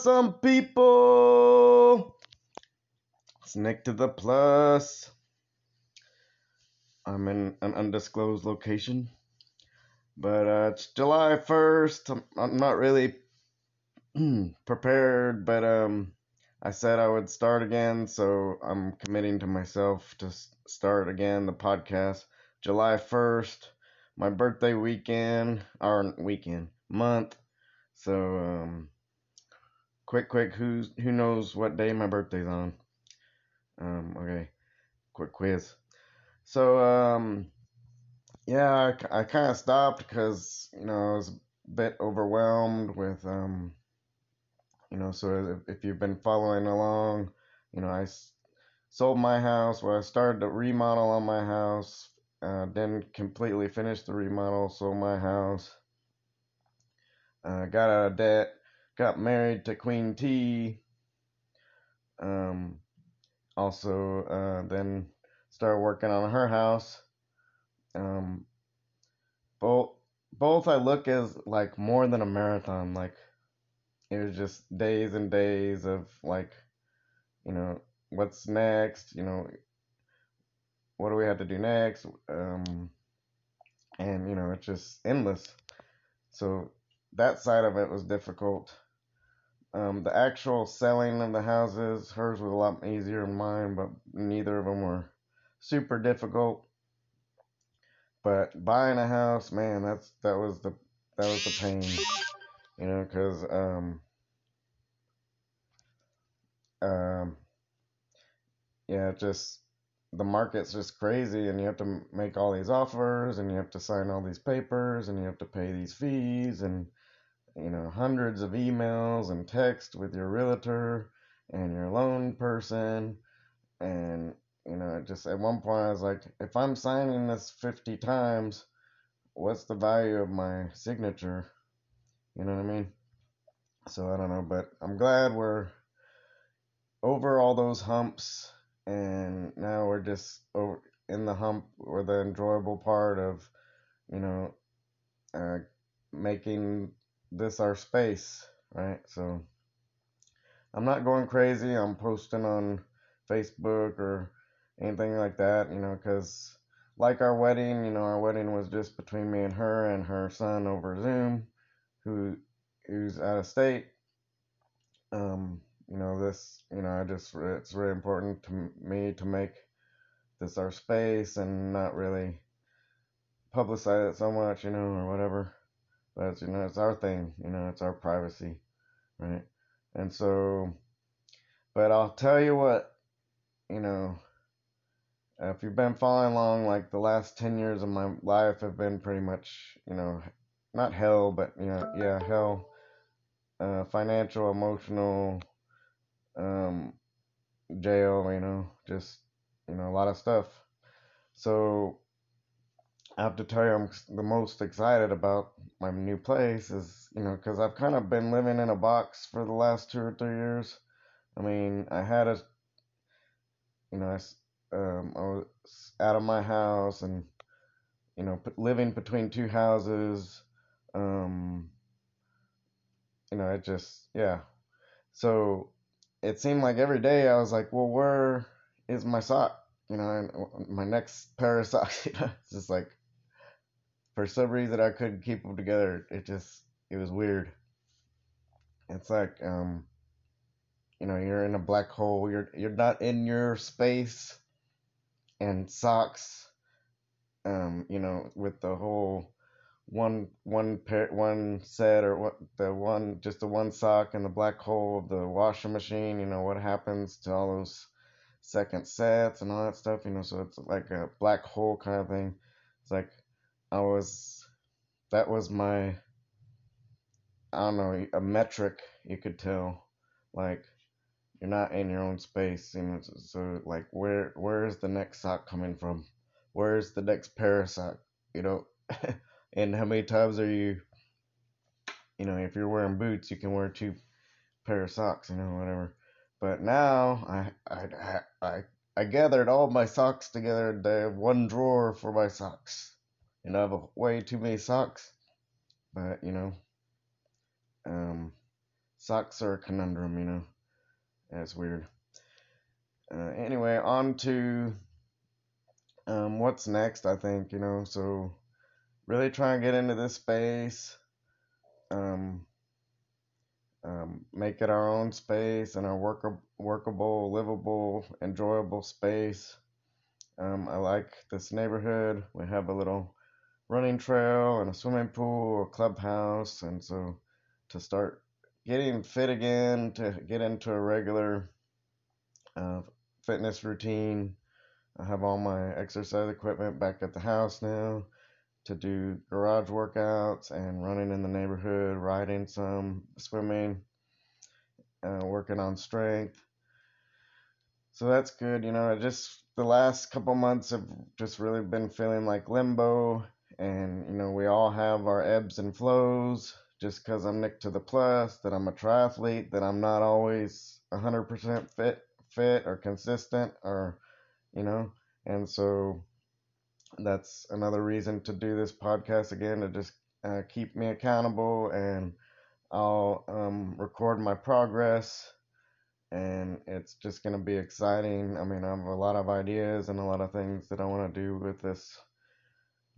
awesome people? It's Nick to the plus. I'm in an undisclosed location, but uh, it's July 1st. I'm, I'm not really prepared, but um, I said I would start again, so I'm committing to myself to start again the podcast July 1st, my birthday weekend, or weekend, month. So, um, quick, quick, who's, who knows what day my birthday's on? Um, okay, quick quiz. So, um, yeah, I, I kind of stopped because, you know, I was a bit overwhelmed with, um, you know, so if, if you've been following along, you know, I sold my house, well, I started to remodel on my house, uh, didn't completely finish the remodel, sold my house, uh, got out of debt, got married to Queen T, um, also, uh, then started working on her house, um, both, both I look as like more than a marathon, like, it was just days and days of like, you know, what's next, you know, what do we have to do next? Um, and you know, it's just endless. So that side of it was difficult. Um, the actual selling of the houses, hers was a lot easier than mine, but neither of them were super difficult. But buying a house, man, that's that was the that was the pain, you know, because um, um, yeah, just the market's just crazy, and you have to make all these offers, and you have to sign all these papers, and you have to pay these fees, and you know, hundreds of emails and text with your realtor and your loan person, and you know, just at one point I was like, if I'm signing this 50 times, what's the value of my signature? You know what I mean? So I don't know, but I'm glad we're over all those humps and now we're just over in the hump or the enjoyable part of you know uh, making this our space right? So i'm not going crazy. I'm posting on facebook or anything like that you know because like our wedding you know our wedding was just between me and her and her son over zoom who who's out of state. Um you know this you know i just it's really important to me to make this our space and not really publicize it so much you know or whatever but you know it's our thing you know it's our privacy right and so but i'll tell you what you know if you've been following along like the last 10 years of my life have been pretty much you know not hell but you know yeah hell uh, financial emotional um, jail, you know, just, you know, a lot of stuff. So I have to tell you, I'm the most excited about my new place is, you know, because I've kind of been living in a box for the last two or three years. I mean, I had a, you know, I, um, I was out of my house and, you know, living between two houses. Um, you know, it just, yeah. So it seemed like every day I was like, well, where is my sock? You know, my next pair of socks. You know, it's just like for some reason I couldn't keep them together. It just it was weird. It's like um, you know, you're in a black hole. You're you're not in your space, and socks. Um, you know, with the whole one one pair one set or what the one just the one sock in the black hole of the washing machine you know what happens to all those second sets and all that stuff you know so it's like a black hole kind of thing it's like i was that was my i don't know a metric you could tell like you're not in your own space so like where where's the next sock coming from? Where's the next pair of sock you know? And how many times are you you know if you're wearing boots you can wear two pair of socks you know whatever. But now i i i i gathered all my socks together into one drawer for my socks and i have way too many socks but you know um socks are a conundrum, you know. That's weird. Uh, anyway, on to um, what's next, I think, you know. So, really try and get into this space. Um, um, make it our own space and our work- workable, livable, enjoyable space. Um, I like this neighborhood. We have a little running trail and a swimming pool, a clubhouse, and so to start getting fit again, to get into a regular uh, fitness routine. I have all my exercise equipment back at the house now to do garage workouts and running in the neighborhood, riding some, swimming, uh, working on strength. So that's good. You know, I just the last couple months have just really been feeling like limbo, and you know, we all have our ebbs and flows. Just because I'm Nick to the plus, that I'm a triathlete, that I'm not always 100% fit, fit or consistent, or you know, and so that's another reason to do this podcast again to just uh, keep me accountable and I'll um, record my progress and it's just going to be exciting. I mean, I have a lot of ideas and a lot of things that I want to do with this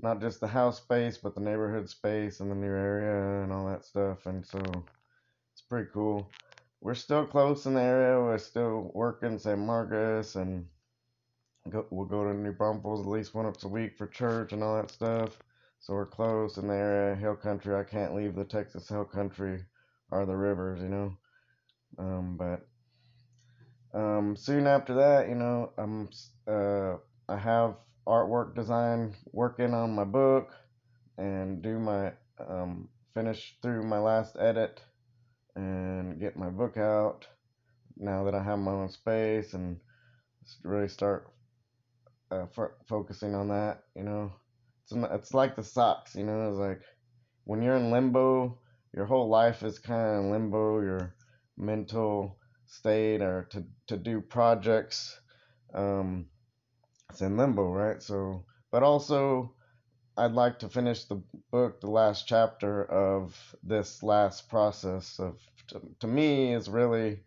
not just the house space, but the neighborhood space and the new area and all that stuff. And so it's pretty cool. We're still close in the area. We're still working San Marcos and go, we'll go to New Braunfels at least once a week for church and all that stuff. So we're close in the area, hill country. I can't leave the Texas hill country or the rivers, you know. Um, but um, soon after that, you know, I'm uh, I have artwork design working on my book and do my um, finish through my last edit and get my book out now that I have my own space and really start uh, f- focusing on that. You know, it's it's like the socks. You know, it's like when you're in limbo, your whole life is kind of limbo. Your mental state or to to do projects, um, it's in limbo, right? So, but also. I'd like to finish the book, the last chapter of this last process of to, to me is really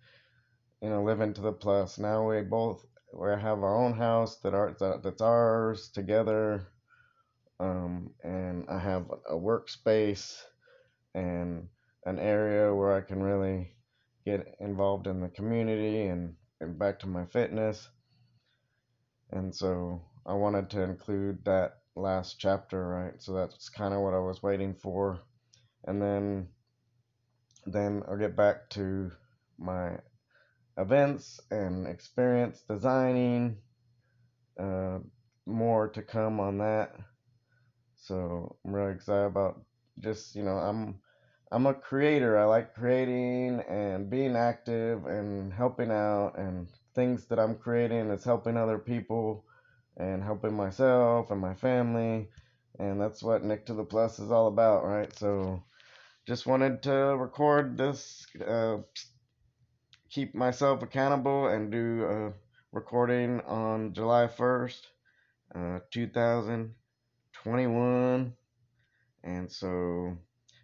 you know living to the plus. Now we both we have our own house that are that, that's ours together um, and I have a workspace and an area where I can really get involved in the community and, and back to my fitness. And so I wanted to include that last chapter, right? So that's kind of what I was waiting for. And then then I'll get back to my events and experience designing. Uh, more to come on that. So I'm really excited about just you know I'm I'm a creator. I like creating and being active and helping out and things that I'm creating is helping other people and helping myself and my family and that's what Nick to the Plus is all about, right? So just wanted to record this uh, keep myself accountable and do a recording on July 1st, uh, 2021. And so,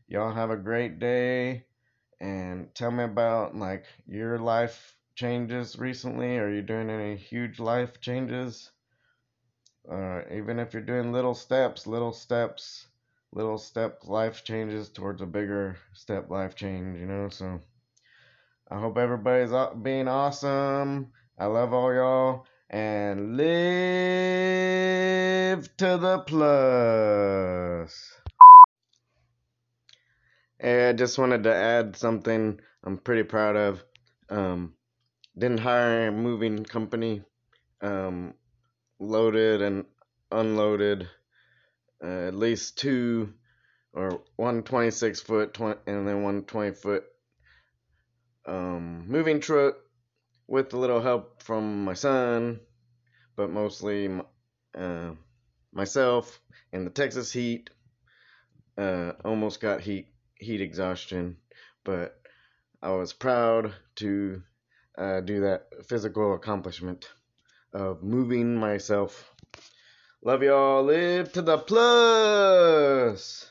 y'all have a great day and tell me about like your life changes recently. Are you doing any huge life changes? Uh, even if you're doing little steps, little steps, little step life changes towards a bigger step life change, you know? So, I hope everybody's being awesome. I love all y'all. And live to the plus. Hey, I just wanted to add something I'm pretty proud of. Um, didn't hire a moving company. Um, loaded and unloaded uh, at least two or one 26 foot 20, and then one 20 foot um, moving truck with a little help from my son, but mostly uh, myself in the Texas heat. Uh, almost got heat heat exhaustion, but I was proud to uh, do that physical accomplishment of moving myself. Love y'all. Live to the plus.